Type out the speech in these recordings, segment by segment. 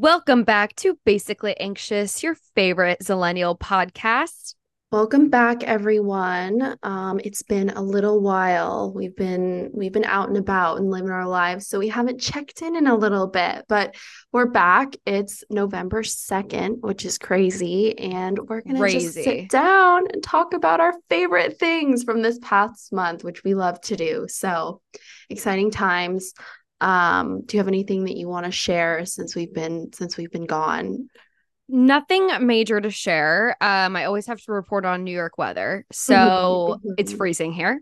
Welcome back to Basically Anxious, your favorite Zillennial podcast. Welcome back, everyone. Um, it's been a little while. We've been we've been out and about and living our lives, so we haven't checked in in a little bit. But we're back. It's November second, which is crazy, and we're gonna Crazy. just sit down and talk about our favorite things from this past month, which we love to do. So exciting times. Um, do you have anything that you want to share since we've been since we've been gone? Nothing major to share. Um, I always have to report on New York weather. So it's mhm. freezing here.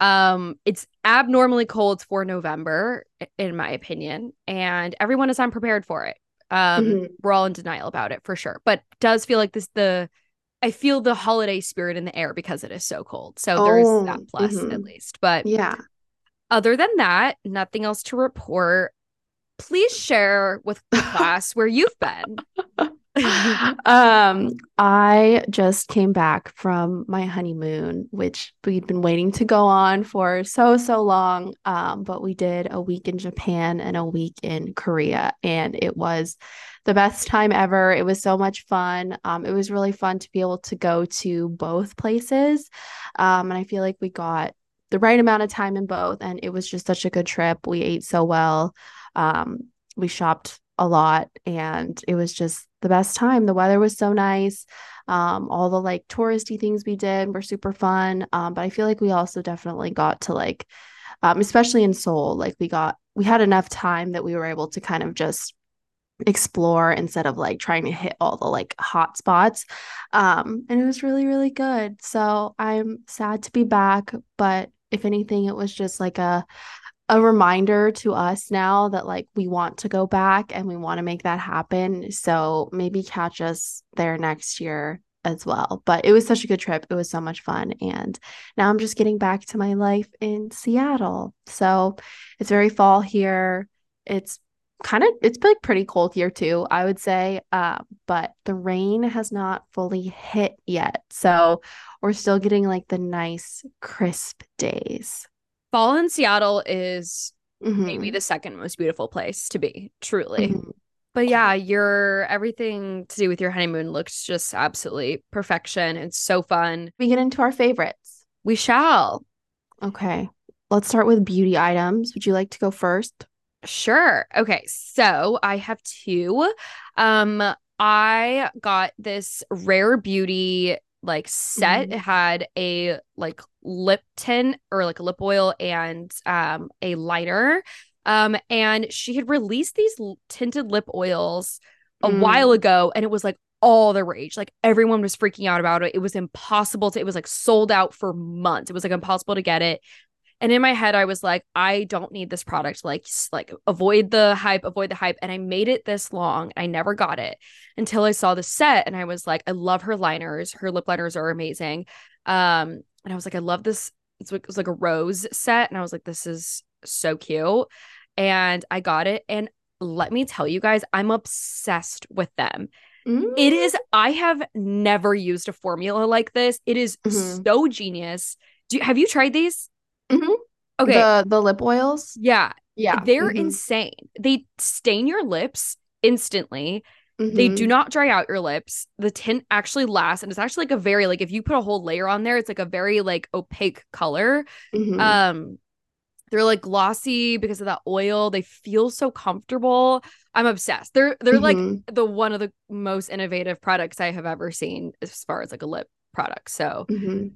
Um, it's abnormally cold for November, in my opinion, and everyone is unprepared for it. Um, Mhm. we're all in denial about it for sure. But does feel like this the I feel the holiday spirit in the air because it is so cold. So there's Oh, that plus at mhm. least. But Yeah. other than that, nothing else to report. Please share with the class where you've been. um, I just came back from my honeymoon, which we'd been waiting to go on for so, so long. Um, but we did a week in Japan and a week in Korea, and it was the best time ever. It was so much fun. Um, it was really fun to be able to go to both places. Um, and I feel like we got the right amount of time in both, and it was just such a good trip. We ate so well. Um, we shopped a lot and it was just the best time. The weather was so nice. Um, all the like touristy things we did were super fun. Um, but I feel like we also definitely got to like, um, especially in Seoul, like we got we had enough time that we were able to kind of just explore instead of like trying to hit all the like hot spots. Um, and it was really, really good. So I'm sad to be back, but if anything, it was just like a a reminder to us now that like we want to go back and we want to make that happen. So maybe catch us there next year as well. But it was such a good trip. It was so much fun. And now I'm just getting back to my life in Seattle. So it's very fall here. It's kind of it's like pretty cold here too, I would say. Um, but the rain has not fully hit yet. So we're still getting like the nice crisp days. Fall in Seattle is Mhm. maybe the second most beautiful place to be, truly. Mhm. But yeah, your everything to do with your honeymoon looks just absolutely perfection. It's so fun. We get into our favorites. We shall. Okay. Let's start with beauty items. Would you like to go first? Sure. Okay. So I have two. Um, I got this rare beauty like set. Mhm. It had a like lip tint or like a lip oil and um a liner. Um, and she had released these tinted lip oils a Mm. while ago, and it was like all the rage. Like everyone was freaking out about it. It was impossible to, it was like sold out for months. It was like impossible to get it. And in my head, I was like, I don't need this product. Like, like avoid the hype, avoid the hype. And I made it this long. I never got it until I saw the set, and I was like, I love her liners. Her lip liners are amazing. Um, and I was like, I love this. It's like, it was like a rose set, and I was like, this is so cute. And I got it, and let me tell you guys, I'm obsessed with them. Mm. It is. I have never used a formula like this. It is Mhm. so genius. Do you, have you tried these? Mhm. Okay. The the lip oils. yeah. Yeah. They're Mhm. insane. They stain your lips instantly. They Mhm. do not dry out your lips. The tint actually lasts, and it's actually like a very like if you put a whole layer on there, it's like a very like opaque color. Mhm. Um, they're like glossy because of that oil. They feel so comfortable. I'm obsessed. They're they're like Mhm. the one of the most innovative products I have ever seen as far as like a lip product. So, Mhm.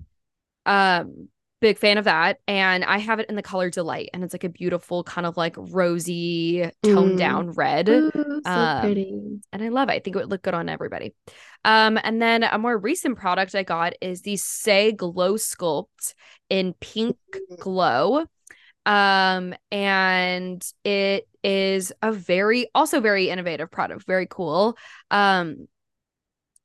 um, big fan of that. And I have it in the color Delight, and it's like a beautiful kind of like rosy toned Mm. down red. Ooh, so Um, pretty. and I love it. I think it would look good on everybody. Um, and then a more recent product I got is the Saie Glow Sculpt in pink Mm. glow. Um, and it is a very also very innovative product, very cool. Um,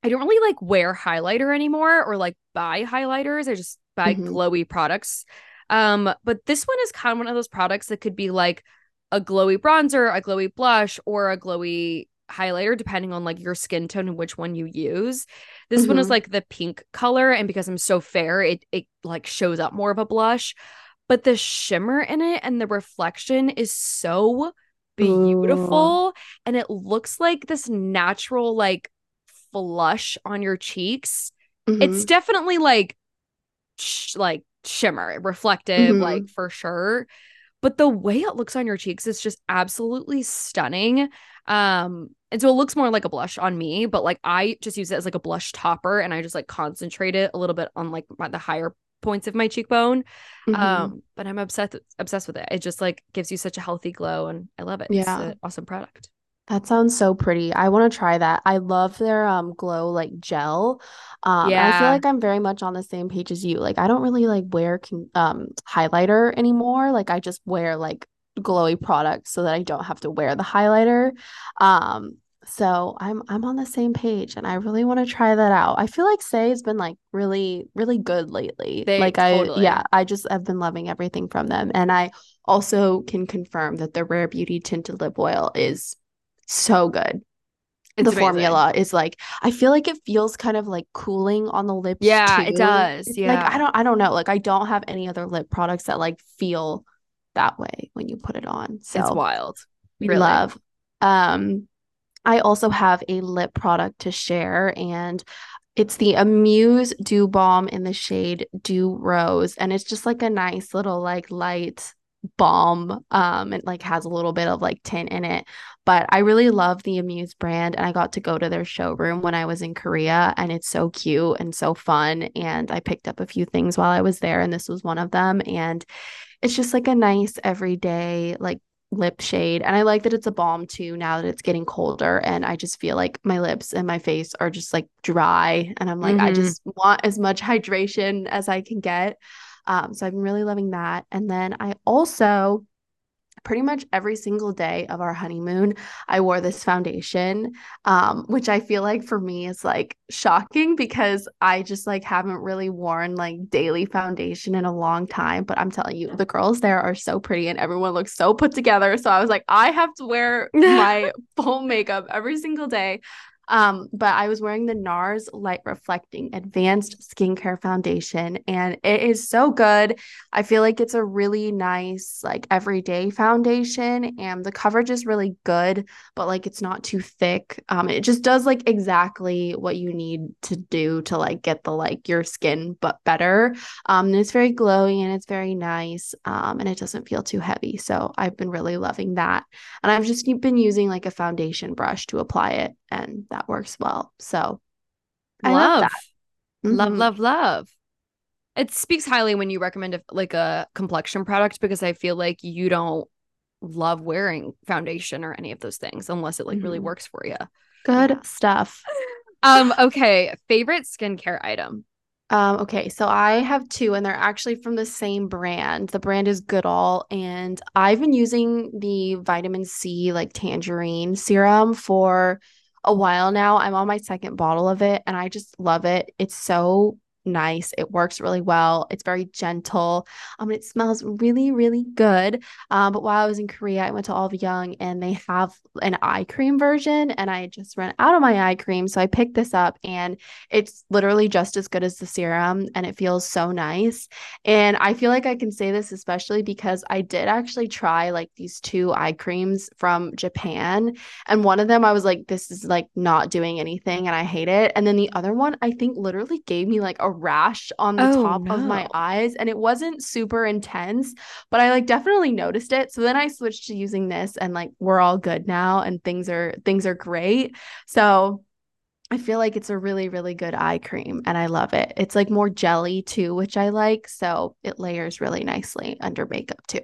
I don't really like wear highlighter anymore or like buy highlighters. I just buy Mhm. glowy products. Um, but this one is kind of one of those products that could be like a glowy bronzer, a glowy blush, or a glowy highlighter depending on like your skin tone and which one you use. This mm-hmm. one is mm-hmm. like the pink color and because I'm so fair, it it like shows up more of a blush. But the shimmer in it and the reflection is so beautiful Ooh. and it looks like this natural like flush on your cheeks. Mm-hmm. It's definitely like sh- like shimmer, reflective mm-hmm. like for sure. But the way it looks on your cheeks is just absolutely stunning. Um and so it looks more like a blush on me, but like I just use it as like a blush topper and I just like concentrate it a little bit on like my, the higher points of my cheekbone. Mm-hmm. Um, but I'm obsessed obsessed with it. It just like gives you such a healthy glow and I love it. Yeah. It's an awesome product. That sounds so pretty. I want to try that. I love their um glow like gel. Um yeah. I feel like I'm very much on the same page as you. Like I don't really like wear con- um highlighter anymore. Like I just wear like glowy products so that I don't have to wear the highlighter. Um so I'm I'm on the same page and I really want to try that out. I feel like Saie has been like really really good lately. They, like totally. I yeah, I just I've been loving everything from them and I also can confirm that the Rare Beauty tinted lip oil is so good. It's the amazing. formula is like I feel like it feels kind of like cooling on the lips. Yeah, too. it does. Yeah. Like I don't I don't know. Like I don't have any other lip products that like feel that way when you put it on. So it's wild. We really. love. Um I also have a lip product to share, and it's the Amuse Dew Balm in the shade Dew Rose, and it's just like a nice little like light balm. Um, it like has a little bit of like tint in it, but I really love the Amuse brand, and I got to go to their showroom when I was in Korea, and it's so cute and so fun. And I picked up a few things while I was there, and this was one of them. And it's just like a nice everyday like lip shade. And I like that it's a balm too now that it's getting colder. And I just feel like my lips and my face are just like dry. And I'm like, mm-hmm. I just want as much hydration as I can get. Um, so I've been really loving that. And then I also pretty much every single day of our honeymoon, I wore this foundation, um, which I feel like for me is like shocking because I just like haven't really worn like daily foundation in a long time. But I'm telling you, the girls there are so pretty and everyone looks so put together. So I was like, I have to wear my full makeup every single day. Um, but I was wearing the NARS Light Reflecting Advanced Skincare Foundation, and it is so good. I feel like it's a really nice, like everyday foundation, and the coverage is really good, but like it's not too thick. Um, it just does like exactly what you need to do to like get the like your skin but better. Um, and it's very glowy and it's very nice. Um, and it doesn't feel too heavy. So I've been really loving that. And I've just been using like a foundation brush to apply it and that works well. So I love, love, mm-hmm. love, love, love. It speaks highly when you recommend a, like a complexion product because I feel like you don't love wearing foundation or any of those things unless it like mm-hmm. really works for you. Good yeah. stuff. Um. Okay. Favorite skincare item. Um, okay, so I have two and they're actually from the same brand. The brand is Goodal, and I've been using the vitamin C like tangerine serum for a while now. I'm on my second bottle of it and I just love it. It's so nice. It works really well. It's very gentle. Um, it smells really, really good. Um, but while I was in Korea, I went to Olive Young and they have an eye cream version, and I just ran out of my eye cream, so I picked this up, and it's literally just as good as the serum, and it feels so nice. And I feel like I can say this especially because I did actually try like these two eye creams from Japan, and one of them I was like, this is like not doing anything, and I hate it. And then the other one, I think literally gave me like a rash on the oh, top no. of my eyes and it wasn't super intense, but I like definitely noticed it. So then I switched to using this and like we're all good now and things are things are great. So I feel like it's a really, really good eye cream and I love it. It's like more jelly too, which I like. So it layers really nicely under makeup too.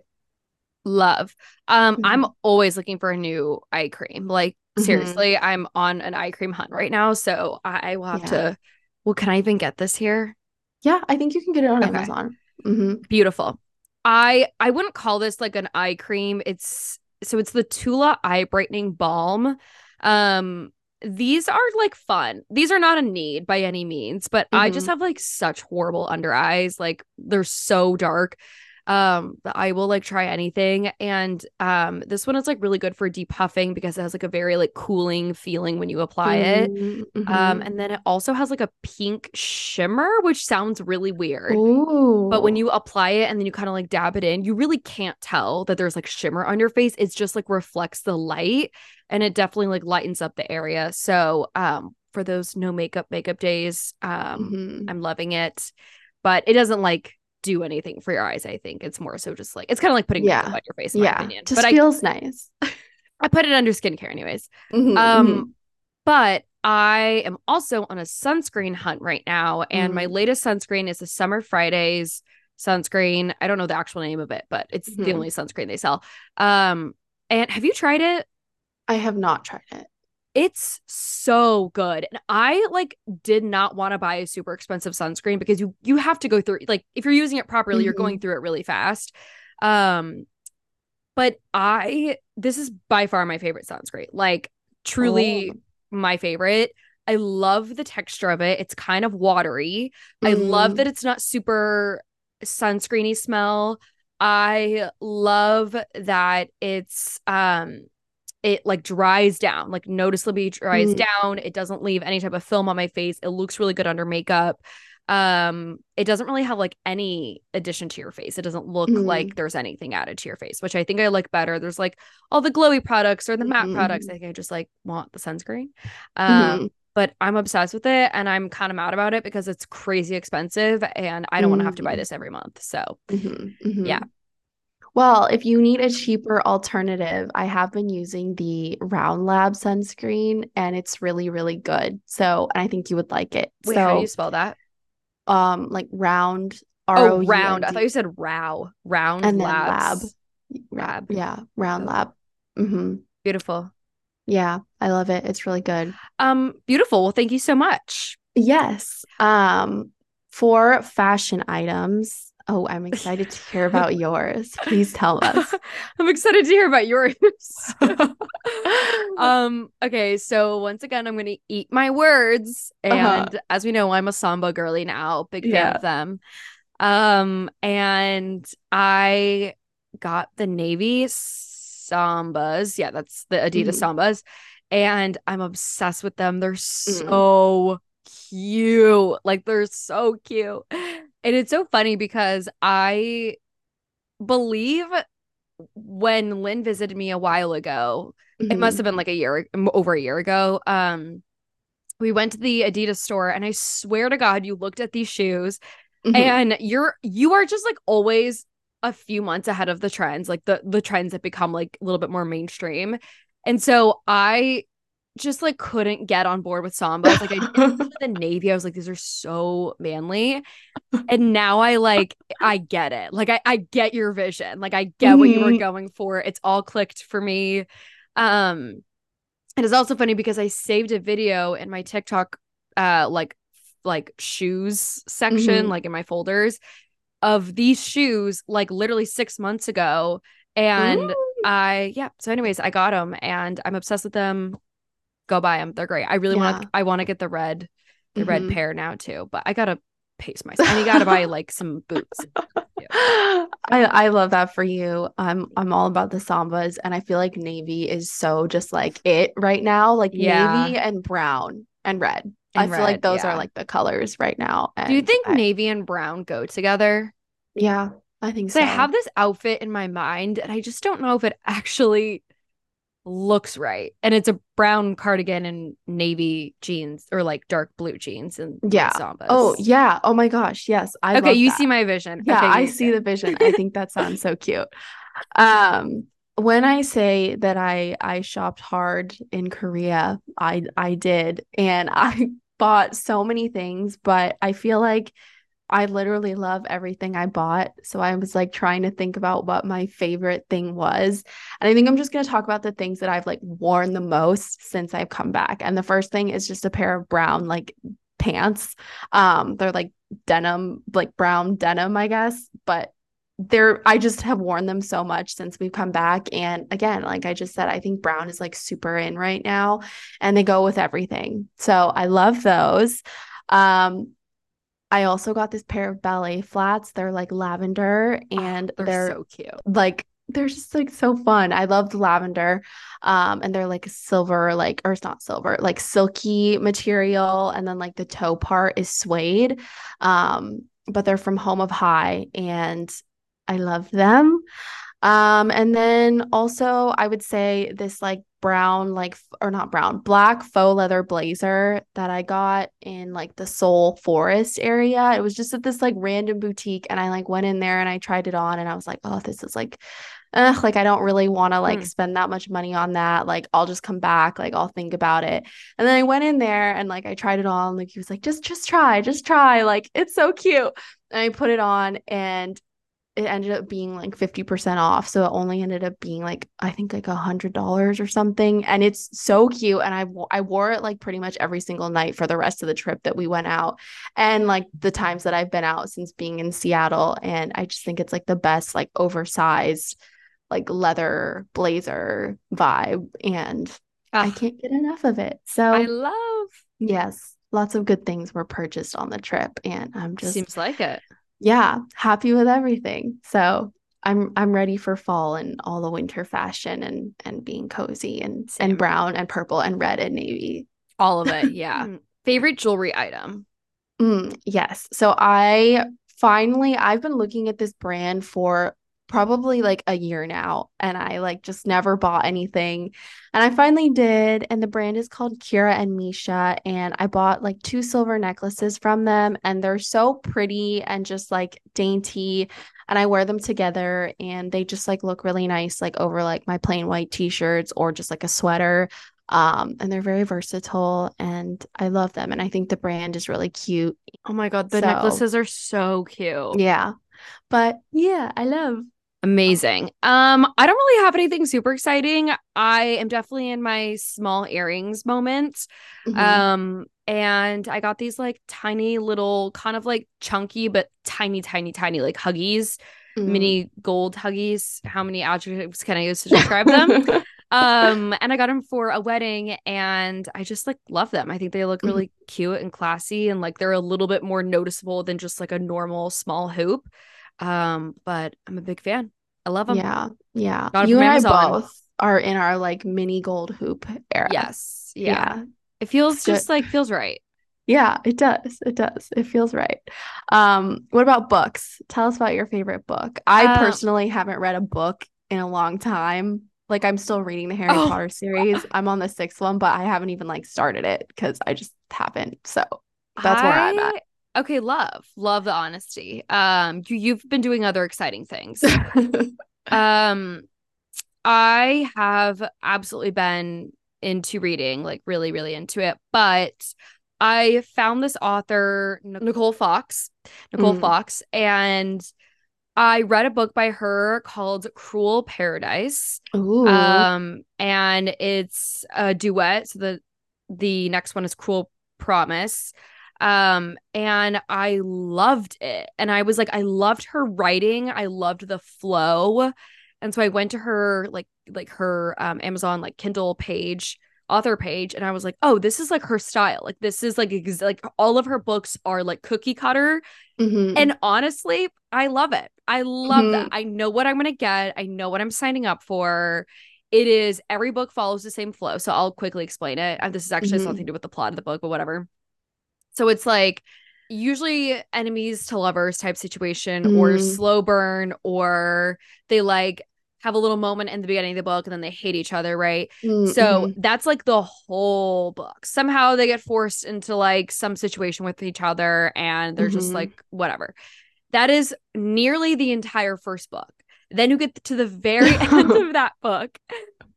Love. Um, mm-hmm. I'm always looking for a new eye cream. Like, mm-hmm. seriously, I'm on an eye cream hunt right now. So I will have yeah. to well, can I even get this here? Yeah, I think you can get it on okay. Amazon. Mm-hmm. Beautiful. I I wouldn't call this like an eye cream. It's so it's the Tula eye brightening balm. Um these are like fun. These are not a need by any means, but mm-hmm. I just mm-hmm. have like such horrible under eyes. Like they're so dark. Um, I will like try anything. And um, this one is like really good for depuffing because it has like a very like cooling feeling when you apply it. Mm-hmm. Um, and then it also has like a pink shimmer, which sounds really weird. Ooh. But when you apply it and then you kind of like dab it in, you really can't tell that there's like shimmer on your face. It's just like reflects the light and it definitely like lightens up the area. So um for those no makeup makeup days, um Mhm. I'm loving it. But it doesn't like do anything for your eyes, I think. It's more so just like it's kind of like putting Yeah. on your face, in my yeah, opinion. just but feels nice. I I put it under skincare anyways. Mhm, Um, mhm. but I am also on a sunscreen hunt right now, and my Mm. latest sunscreen is the Summer Fridays sunscreen. I don't know the actual name of it, but it's the Mhm. only sunscreen they sell. Um, and have you tried it? I have not tried it. It's so good. And I like did not want to buy a super expensive sunscreen because you you have to go through like if you're using it properly, you're Mhm. going through it really fast. Um but I this is by far my favorite sunscreen. Like truly Oh. my favorite. I love the texture of it. It's kind of watery. I love Mm. that it's not super sunscreeny smell. I love that it's um it like dries down, like noticeably dries Mm. down. It doesn't leave any type of film on my face. It looks really good under makeup. Um it doesn't really have like any addition to your face. It doesn't look Mhm. like there's anything added to your face, which I think I like better. There's like all the glowy products or the matte Mhm, products. mhm. I think I just like want the sunscreen. Um Mhm. but I'm obsessed with it and I'm kind of mad about it because it's crazy expensive and I don't want to have to buy Mm. this every month. So, Mhm, mhm. Yeah. Well, if you need a cheaper alternative, I have been using the Round Lab sunscreen and it's really, really good. So, and I think you would like it. wait, how do you spell that? um, like round, Oh, R-O-U-N-D, round. I thought you said row. Round and labs. lab. Lab. Yeah, Round Oh. Lab. hmm Beautiful. Yeah, I love it. It's really good. Um, beautiful. Well, thank you so much. Yes. Um, for fashion items. Oh, I'm excited to hear about yours. Please tell us. I'm excited to hear about yours. um, okay, so once again, I'm gonna eat my words. And Uh-huh. as we know, I'm a samba girly now, big fan Yeah. of them. Um, and I got the navy sambas. Yeah, that's the Adidas Mhm. sambas. And I'm obsessed with them. They're so cute. Like they're so cute. And it's so funny because I believe when Lynn visited me a while ago, it must have been like a year over a year ago. Um, we went to the Adidas store, and I swear to God, you looked at these shoes, Mhm. and you're you are just like always a few months ahead of the trends, like the the trends that become like a little bit more mainstream. And so I just like couldn't get on board with Sambas. Like I the navy. I was like, these are so manly. And now I like I get it. Like I, I get your vision. Like I get what you were Mhm. going for. It's all clicked for me. Um it is also funny because I saved a video in my TikTok uh like like shoes section, Mhm. like in my folders of these shoes like literally six months ago. And Ooh. I yeah. So, anyways, I got them and I'm obsessed with them. Go buy them. They're great. I really want Yeah. to. I want to get the red, the red Mhm. pair now too. But I gotta pace myself. And you gotta buy like some boots. I I love that for you. I'm I'm all about the sambas and I feel like navy is so just like it right now, like Yeah. navy and brown and red. I And feel like those yeah. are like the colors right now. Do you think I- navy and brown go together? Yeah, I think so. I have this outfit in my mind, and I just don't know if it actually looks right. And it's a brown cardigan and navy jeans, or like dark blue jeans and Yeah. Oh yeah. Oh my gosh. Yes. I okay, you that. see my vision. Yeah, Okay, I see the vision. I think that sounds so cute. Um, when I say that I I shopped hard in Korea, I I did, and I bought so many things, but I feel like I literally love everything I bought. So I was like trying to think about what my favorite thing was. And I think I'm just going to talk about the things that I've like worn the most since I've come back. And the first thing is just a pair of brown like pants. Um, they're like denim, like brown denim, I guess, but they're I just have worn them so much since we've come back. And again, like I just said, I think brown is like super in right now and they go with everything. So I love those. Um I also got this pair of ballet flats. They're like lavender and they're, they're, so cute. like they're just like so fun. I love the lavender. Um, and they're like silver, like or it's not silver, like silky material, and then like the toe part is suede. Um, but they're from Home of High, and I love them. Um, and then also I would say this like brown, like or not brown, black faux leather blazer that I got in like the Seoul Forest area. It was just at this like random boutique, and I like went in there and I tried it on, and I was like, oh, this is like Ugh, like I don't really want to like mm. spend that much money on that. Like I'll just come back, like I'll think about it. And then I went in there and like I tried it on. Like he was like, just just try, just try. Like it's so cute. And I put it on and it ended up being like 50% off. So it only ended up being like, I think like a hundred dollars or something. And it's so cute. And I, I wore it like pretty much every single night for the rest of the trip that we went out and like the times that I've been out since being in Seattle. And I just think it's like the best, like oversized, like leather blazer vibe. And I can't get enough of it. So I love. Yes. Lots of good things were purchased on the trip. And I'm just. Seems like it yeah, happy with everything. So I'm I'm ready for fall and all the winter fashion and and being cozy and Same. and brown and purple and red and navy. All of it, yeah. Favorite jewelry item? Mm, yes. So I finally I've been looking at this brand for probably like a year now and I like just never bought anything. And I finally did and the brand is called Kira and Misha and I bought like two silver necklaces from them and they're so pretty and just like dainty and I wear them together and they just like look really nice like over like my plain white t-shirts or just like a sweater. Um and they're very versatile and I love them and I think the brand is really cute. Oh my god, the so, necklaces are so cute. Yeah. But yeah, I love Amazing. Um, I don't really have anything super exciting. I am definitely in my small earrings moment. Mm-hmm. Um, and I got these like tiny little, kind of like chunky, but tiny, tiny, tiny, like huggies, mm-hmm. mini gold huggies. How many adjectives can I use to describe them? um, and I got them for a wedding, and I just like love them. I think they look really mm-hmm. cute and classy, and like they're a little bit more noticeable than just like a normal small hoop. Um, but I'm a big fan. I love them. Yeah. Yeah. you and Amazon. I both are in our like mini gold hoop era. Yes. Yeah. yeah. It feels it's just good. like feels right. Yeah, it does. It does. It feels right. Um, what about books? Tell us about your favorite book. I um, personally haven't read a book in a long time. Like I'm still reading the Harry oh. Potter series. I'm on the sixth one, but I haven't even like started it because I just haven't. So that's I, where I'm at. Okay, love. Love the honesty. Um you you've been doing other exciting things. um I have absolutely been into reading, like really really into it, but I found this author Nicole Fox, Nicole mm. Fox and I read a book by her called Cruel Paradise. Ooh. Um and it's a duet. So the the next one is Cruel Promise. Um, and I loved it. And I was like, I loved her writing. I loved the flow. And so I went to her like like her um Amazon like Kindle page, author page, and I was like, oh, this is like her style. Like this is like ex- like all of her books are like cookie cutter. Mm-hmm. And honestly, I love it. I love mm-hmm. that. I know what I'm gonna get. I know what I'm signing up for. It is every book follows the same flow. So I'll quickly explain it. And this is actually mm-hmm. something to do with the plot of the book, but whatever. So it's like usually enemies to lovers type situation mm. or slow burn or they like have a little moment in the beginning of the book and then they hate each other, right? Mm-hmm. So that's like the whole book. Somehow they get forced into like some situation with each other and they're mm-hmm. just like whatever. That is nearly the entire first book. Then you get to the very end of that book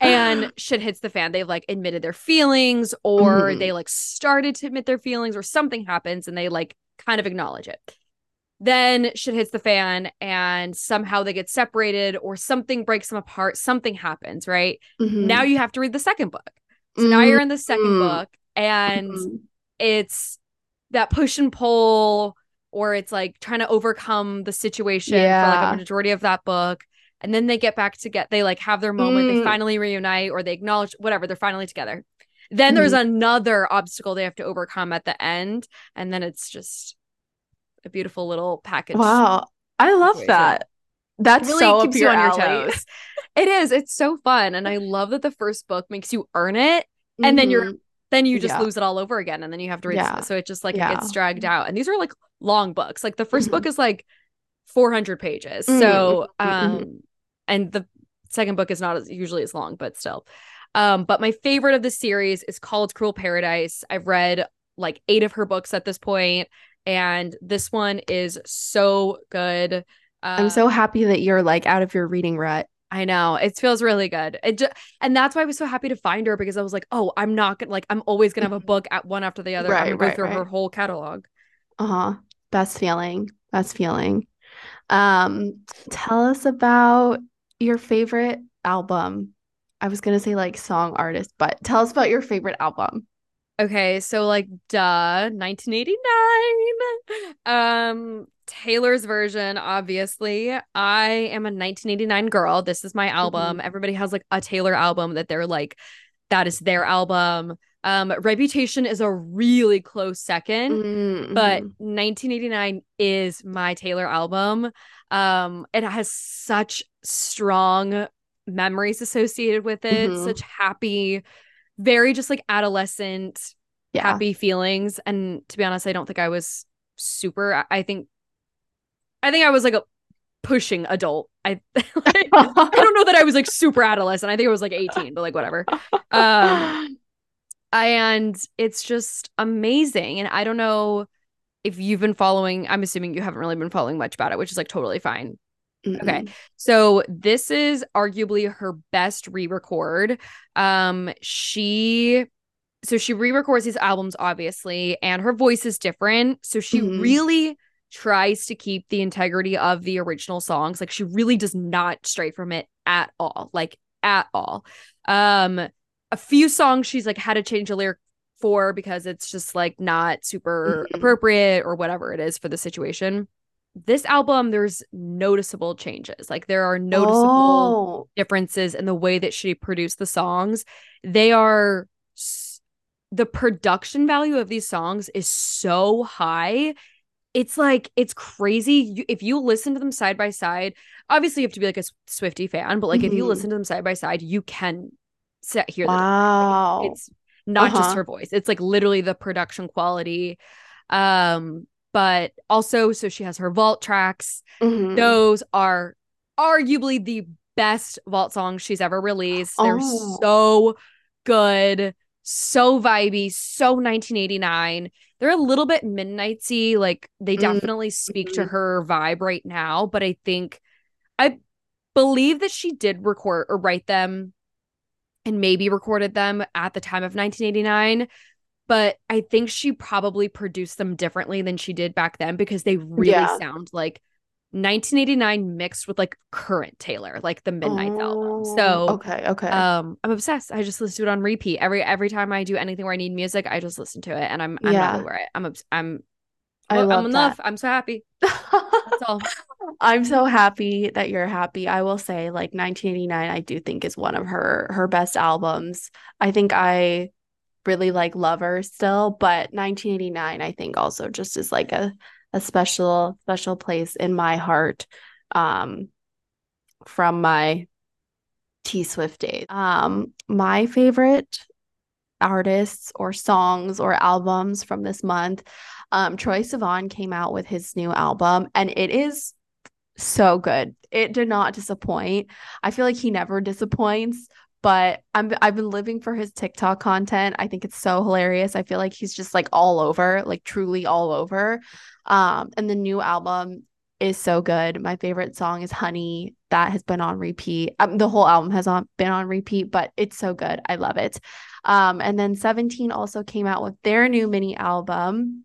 and shit hits the fan. They've like admitted their feelings or mm-hmm. they like started to admit their feelings or something happens and they like kind of acknowledge it. Then shit hits the fan and somehow they get separated or something breaks them apart. Something happens, right? Mm-hmm. Now you have to read the second book. So mm-hmm. now you're in the 2nd mm-hmm. book and mm-hmm. it's that push and pull or it's like trying to overcome the situation yeah. for like a majority of that book and then they get back to get they like have their moment mm. they finally reunite or they acknowledge whatever they're finally together then mm. there's another obstacle they have to overcome at the end and then it's just a beautiful little package. Wow. I love situation. that. That's really so up keeps you on your toes. It is. It's so fun. And I love that the first book makes you earn it And then you're- Mhm. then you just Yeah. lose it all over again and then you have to read Yeah. it. so it just like it Yeah. gets dragged out and these are like long books like the 1st Mhm. book is like 400 pages Mhm, so mhm, mhm. um and the second book is not as usually as long but still um but my favorite of the series is called cruel paradise i've read like eight of her books at this point and this one is so good I'm Uh, so happy that you're like out of your reading rut. I know it feels really good. It ju- and that's why I was so happy to find her because I was like, oh, I'm not gonna like I'm always gonna have a book at one after the other. I'm Right, gonna go right, through her whole catalog. Uh-huh. Best feeling. Best feeling. Um, tell us about your favorite album. I was gonna say like song artist, but tell us about your favorite album. Okay, so like duh, 1989. Um Taylor's version, obviously. I am a 1989 girl. This is my album. Everybody has like a Taylor album that they're like that is their album. Um Reputation is a really close 2nd. but Mhm. 1989 is my Taylor album. Um, it has such strong memories associated with it, Mhm. such happy, very just like adolescent, yeah. happy feelings. And to be honest, I don't think I was super. I- I think, I think I was like a pushing adult. I, like, I don't know that I was like super adolescent. I think I was like 18, but like whatever. Um, and it's just amazing. And I don't know if you've been following, I'm assuming you haven't really been following much about it, which is like totally fine. Okay. Mm-mm. So this is arguably her best re-record. Um, she so she re-records these albums, obviously, and her voice is different. So she Mhm. really tries to keep the integrity of the original songs. Like she really does not stray from it at all. Like at all. Um, a few songs she's like had to change a lyric for because it's just like not super Mhm. appropriate or whatever it is for the situation. This album, there's noticeable changes. Like there are noticeable Oh, differences in the way that she produced the songs. They are the production value of these songs is so high. It's like it's crazy. You, if you listen to them side by side, obviously you have to be like a Swifty fan, but like if you Mhm. listen to them side by side, you can set hear wow. Like, it's not just Uh-huh. her voice. It's like literally the production quality. Um, but also so she has her vault tracks. Mhm. Those are arguably the best vault songs she's ever released. They're Oh. so good, so vibey, so 1989. They're a little bit midnightsy. Like they Mm, definitely speak to mhm. her vibe right now. But I think I believe that she did record or write them and maybe recorded them at the time of 1989. But I think she probably produced them differently than she did back then because they really Yeah. sound like 1989 mixed with like current Taylor, like the Midnight album. So Oh, okay, okay. um I'm obsessed. I just listen to it on repeat. Every every time I do anything where I need music, I just listen to it and I'm I'm Yeah. not over it. I'm obs- I'm I well, love I'm in love. I'm so happy. That's all. I'm so happy that you're happy. I will say like 1989 I do think is one of her her best albums. I think I really like Lover still, but 1989 I think also just is like a a special special place in my heart um from my T Swift days. Um my favorite artists or songs or albums from this month um Troye Sivan came out with his new album and it is so good. It did not disappoint. I feel like he never disappoints, but I'm I've been living for his TikTok content. I think it's so hilarious. I feel like he's just like all over, like truly all over. Um and the new album is so good. My favorite song is Honey. That has been on repeat. Um, the whole album has on been on repeat, but it's so good. I love it. Um and then 17 also came out with their new mini album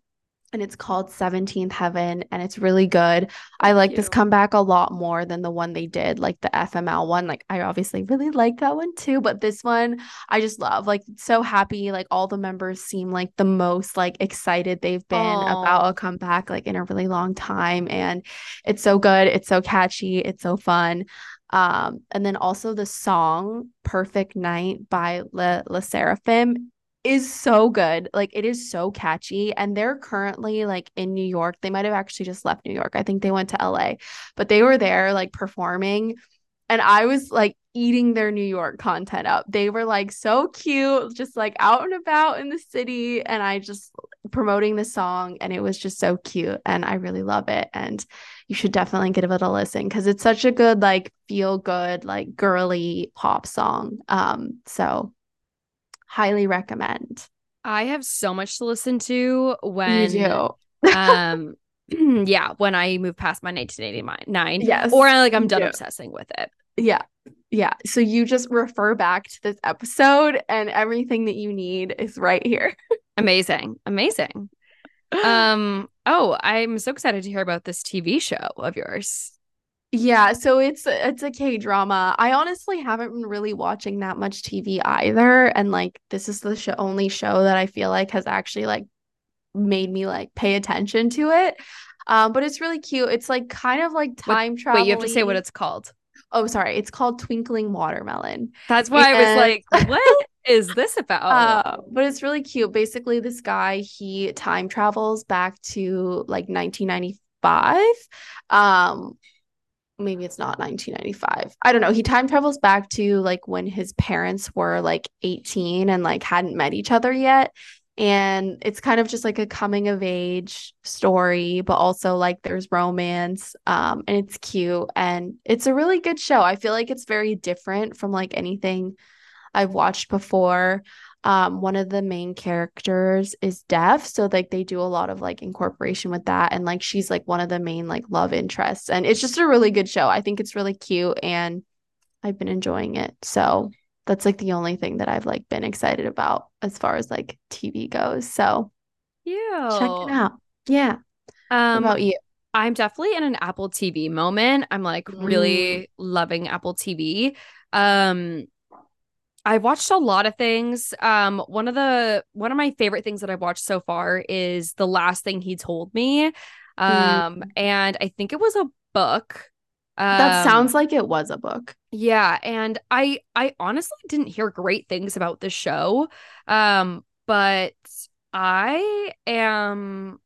and it's called 17th Heaven and it's really good. I like this comeback a lot more than the one they did, like the FML one. Like I obviously really like that one too, but this one I just love. Like so happy. Like all the members seem like the most like excited they've been about a comeback like in a really long time. And it's so good. It's so catchy. It's so fun. Um, and then also the song Perfect Night by Le, LE SSERAFIM is so good. Like it is so catchy. And they're currently like in New York. They might have actually just left New York. I think they went to LA, but they were there like performing. And I was like eating their New York content up. They were like so cute, just like out and about in the city. And I just promoting the song and it was just so cute. And I really love it. And you should definitely give it a listen because it's such a good, like feel good, like girly pop song. Um, so highly recommend. I have so much to listen to when you do. um yeah, when I move past my 1989. Yes. Or like I'm done obsessing with it. Yeah. Yeah. So you just refer back to this episode and everything that you need is right here. Amazing. Amazing. Um oh, I'm so excited to hear about this TV show of yours. Yeah, so it's it's a K drama. I honestly haven't been really watching that much TV either, and like this is the show, only show that I feel like has actually like made me like pay attention to it. Um, but it's really cute. It's like kind of like time travel. Wait, you have to say what it's called. Oh, sorry. It's called Twinkling Watermelon. That's why and... I was like, what is this about? Uh, but it's really cute. Basically, this guy he time travels back to like 1995. Um, maybe it's not 1995. I don't know. He time travels back to like when his parents were like 18 and like hadn't met each other yet. And it's kind of just like a coming of age story, but also like there's romance. Um, and it's cute and it's a really good show. I feel like it's very different from like anything I've watched before um one of the main characters is deaf so like they do a lot of like incorporation with that. And like she's like one of the main like love interests. And it's just a really good show. I think it's really cute and i've been enjoying it. So that's like the only thing that i've like been excited about as far as like tv goes. So yeah check it out. Yeah. Um about you? I'm definitely in an apple tv moment. I'm like really mm. loving apple tv um I've watched a lot of things. Um, one of the one of my favorite things that I've watched so far is the last thing he told me. Um, mm. and I think it was a book. Um, that sounds like it was a book. Yeah, and I I honestly didn't hear great things about the show. Um, but I am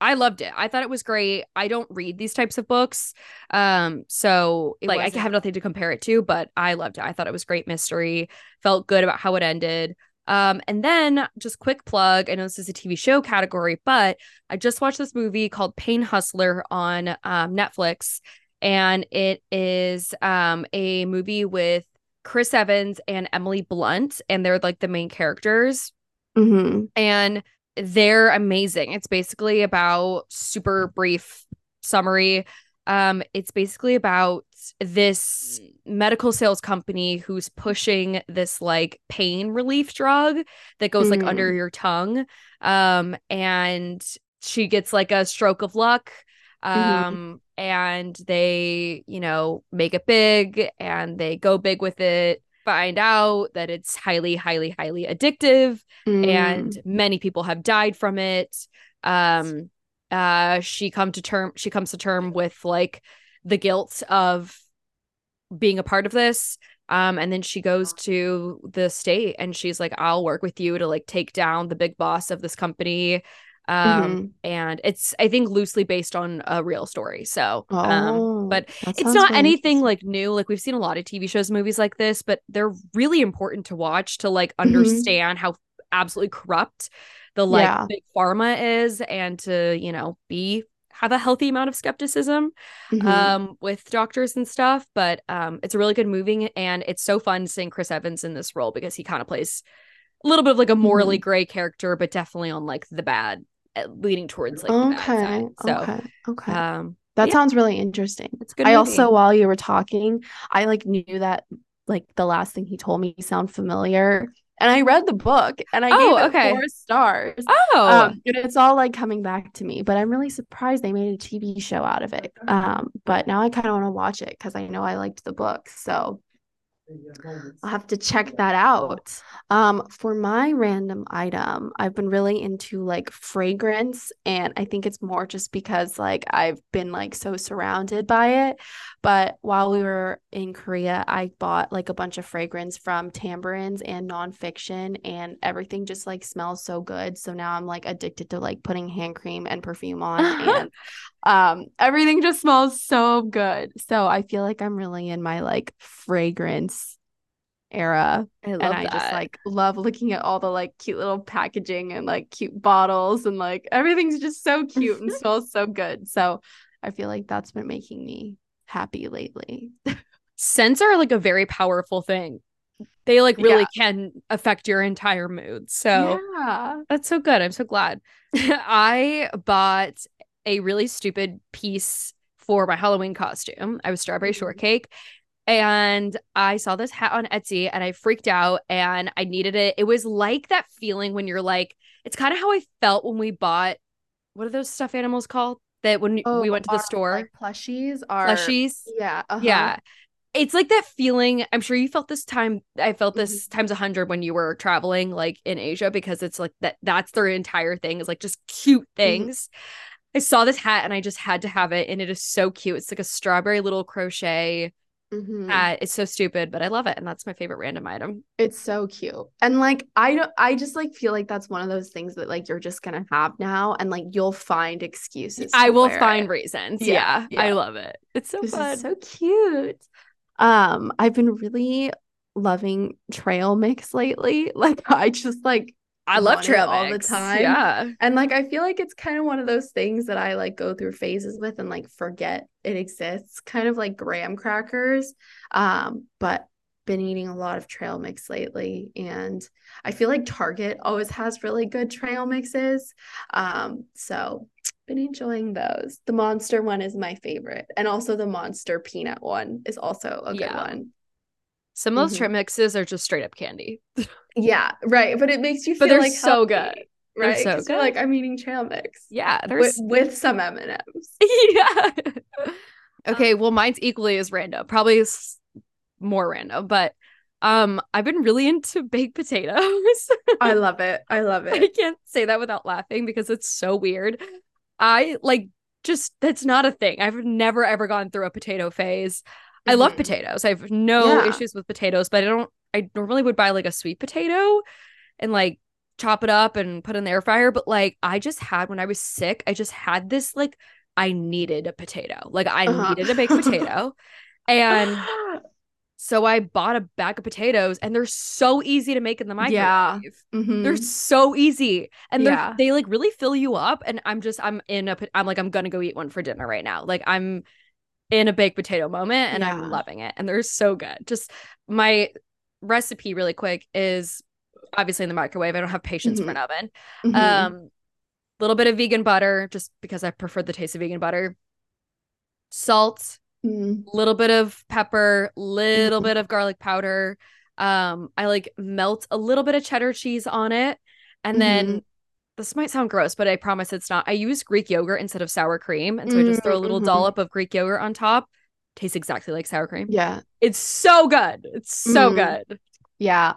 I loved it. I thought it was great. I don't read these types of books. Um, so it like wasn't. I have nothing to compare it to, but I loved it. I thought it was great mystery. Felt good about how it ended. Um, and then just quick plug. I know this is a TV show category, but I just watched this movie called Pain Hustler on um, Netflix, and it is um a movie with Chris Evans and Emily Blunt, and they're like the main characters. Mm-hmm. And they're amazing. It's basically about super brief summary. Um, it's basically about this medical sales company who's pushing this like pain relief drug that goes like under mm. your tongue. Um, and she gets like a stroke of luck. Mm-hmm. Um, mm-hmm. and they, you know, make it big and they go big with it find out that it's highly, highly, highly addictive, mm. and many people have died from it. Um, uh, she come to term. She comes to term with like the guilt of being a part of this. Um, and then she goes to the state and she's like, I'll work with you to like take down the big boss of this company um mm-hmm. and it's i think loosely based on a real story so um, oh, um but it's not anything like new like we've seen a lot of tv shows movies like this but they're really important to watch to like mm-hmm. understand mm-hmm. how absolutely corrupt the like yeah. big pharma is and to you know be have a healthy amount of skepticism mm-hmm. um with doctors and stuff but um it's a really good movie and it's so fun seeing chris evans in this role because he kind of plays a little bit of like a morally mm-hmm. gray character but definitely on like the bad uh, leaning towards like okay, So, okay, okay. Um, that yeah. sounds really interesting. It's good. I also, while you were talking, I like knew that like the last thing he told me sound familiar, and I read the book and I oh, gave it okay. four stars. Oh, um, and it's all like coming back to me. But I'm really surprised they made a TV show out of it. Um, but now I kind of want to watch it because I know I liked the book. So I'll have to check that out. Um, for my random item, I've been really into like fragrance, and I think it's more just because like I've been like so surrounded by it. But while we were in Korea, I bought like a bunch of fragrance from Tamburins and nonfiction, and everything just like smells so good. So now I'm like addicted to like putting hand cream and perfume on, and um, everything just smells so good. So I feel like I'm really in my like fragrance era. I love and I that. just like love looking at all the like cute little packaging and like cute bottles and like everything's just so cute and smells so good. So I feel like that's been making me happy lately. scents are like a very powerful thing. They like really can affect your entire mood. So yeah. that's so good. I'm so glad. I bought a really stupid piece for my Halloween costume. I was strawberry Mhm. shortcake. And I saw this hat on Etsy and I freaked out and I needed it. It was like that feeling when you're like, it's kind of how I felt when we bought what are those stuffed animals called? That when we went to the our, store, like, plushies are plushies. Yeah. uh-huh. Yeah. It's like that feeling. I'm sure you felt this time. I felt this Mm-hmm. times a hundred when you were traveling like in Asia because it's like that that's their entire thing is like just cute Mm-hmm. I saw this hat and I just had to have it and it is so cute. It's like a strawberry little crochet Mhm. hat. It's so stupid, but I love it and that's my favorite random item. It's so cute. And like I don't I just like feel like that's one of those things that like you're just gonna have now and like you'll find excuses. I will find it. reasons. Yeah, Yeah, I love it. It's so This fun. so cute. Um, I've been really loving trail mix lately. Like I just like I love trail all the time. Yeah. and like I feel like it's kind of one of those things that I like go through phases with and like forget it exists, kind of like graham crackers. Um, but been eating a lot of trail mix lately and I feel like Target always has really good trail mixes. Um, so been enjoying those. The monster one is my favorite. And also the monster peanut one is also a good Yeah. one. Some of those Mhm. trail mixes are just straight up candy. Yeah, right. But it makes you feel But they're like so healthy, good. They're Right. so 'Cause good. like, I'm eating trail mix. Yeah, With, there's with some M&Ms. yeah. okay, well, mine's equally as random, probably more random, but um, I've been really into baked potatoes. I love it. I love it. I can't say that without laughing because it's so weird. I like just that's not a thing. I've never ever gone through a potato phase. I love Mhm. potatoes. I have no Yeah. issues with potatoes, but I don't. I normally would buy like a sweet potato and like chop it up and put in the air fryer. But like I just had when I was sick, I just had this like I needed a potato. Like I Uh-huh. needed a baked potato. And so I bought a bag of potatoes and they're so easy to make in the microwave. Yeah. Mhm. They're so easy and they're Yeah. they like really fill you up and I'm just I'm in a I'm like I'm gonna go eat one for dinner right now. Like I'm in a baked potato moment and Yeah. I'm loving it and they're so good. Just my recipe really quick is obviously in the microwave. I don't have patience for an oven. Mhm. Um little bit of vegan butter just because I prefer the taste of vegan butter. Salt, Mhm. little bit of pepper, little Mhm. bit of garlic powder. Um, I like melt a little bit of cheddar cheese on it. And then Mhm. This might sound gross, but I promise it's not. I use Greek yogurt instead of sour cream. And so I just throw a little Mhm. dollop of Greek yogurt on top. Tastes exactly like sour cream. Yeah. It's so good. It's so Mhm. good. Yeah.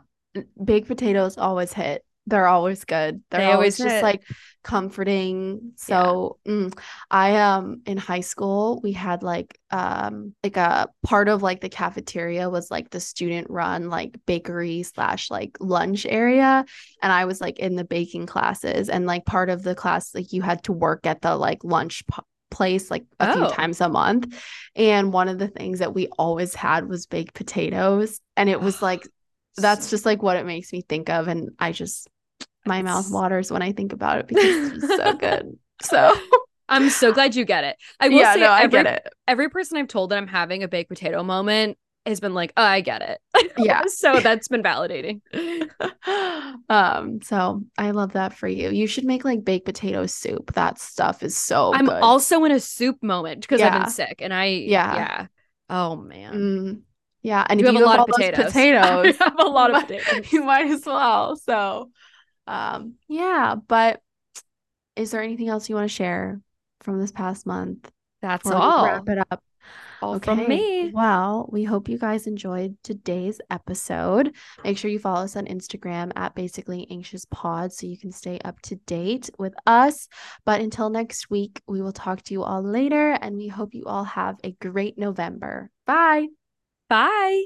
Baked potatoes always hit. They're always good. They're They always, always just like comforting. So mm, I um in high school we had like um like a part of like the cafeteria was like the student run like bakery slash like lunch area. And I was like in the baking classes and like part of the class like you had to work at the like lunch p- place like a few Oh. times a month. And one of the things that we always had was baked potatoes. And it was like that's just like what it makes me think of and i just my mouth waters when i think about it because it's so good so I'm so glad you get it. I will yeah say no i every, get it every person I've told that I'm having a baked potato moment has been like, oh, I get it. Yeah. so that's been validating. um so i love that for you you should make like baked potato soup that stuff is so I'm good also in a soup moment because I've been sick and I Yeah. yeah. Oh man. Mm, yeah and You have you a lot of potatoes. potatoes I have a lot of potatoes. you might as well so um yeah but is there anything else you want to share from this past month That's before all. wrap it up All okay. from me. Well, we hope you guys enjoyed today's episode. Make sure you follow us on Instagram at basically anxious pod so you can stay up to date with us. But until next week, we will talk to you all later and we hope you all have a great November. Bye. Bye.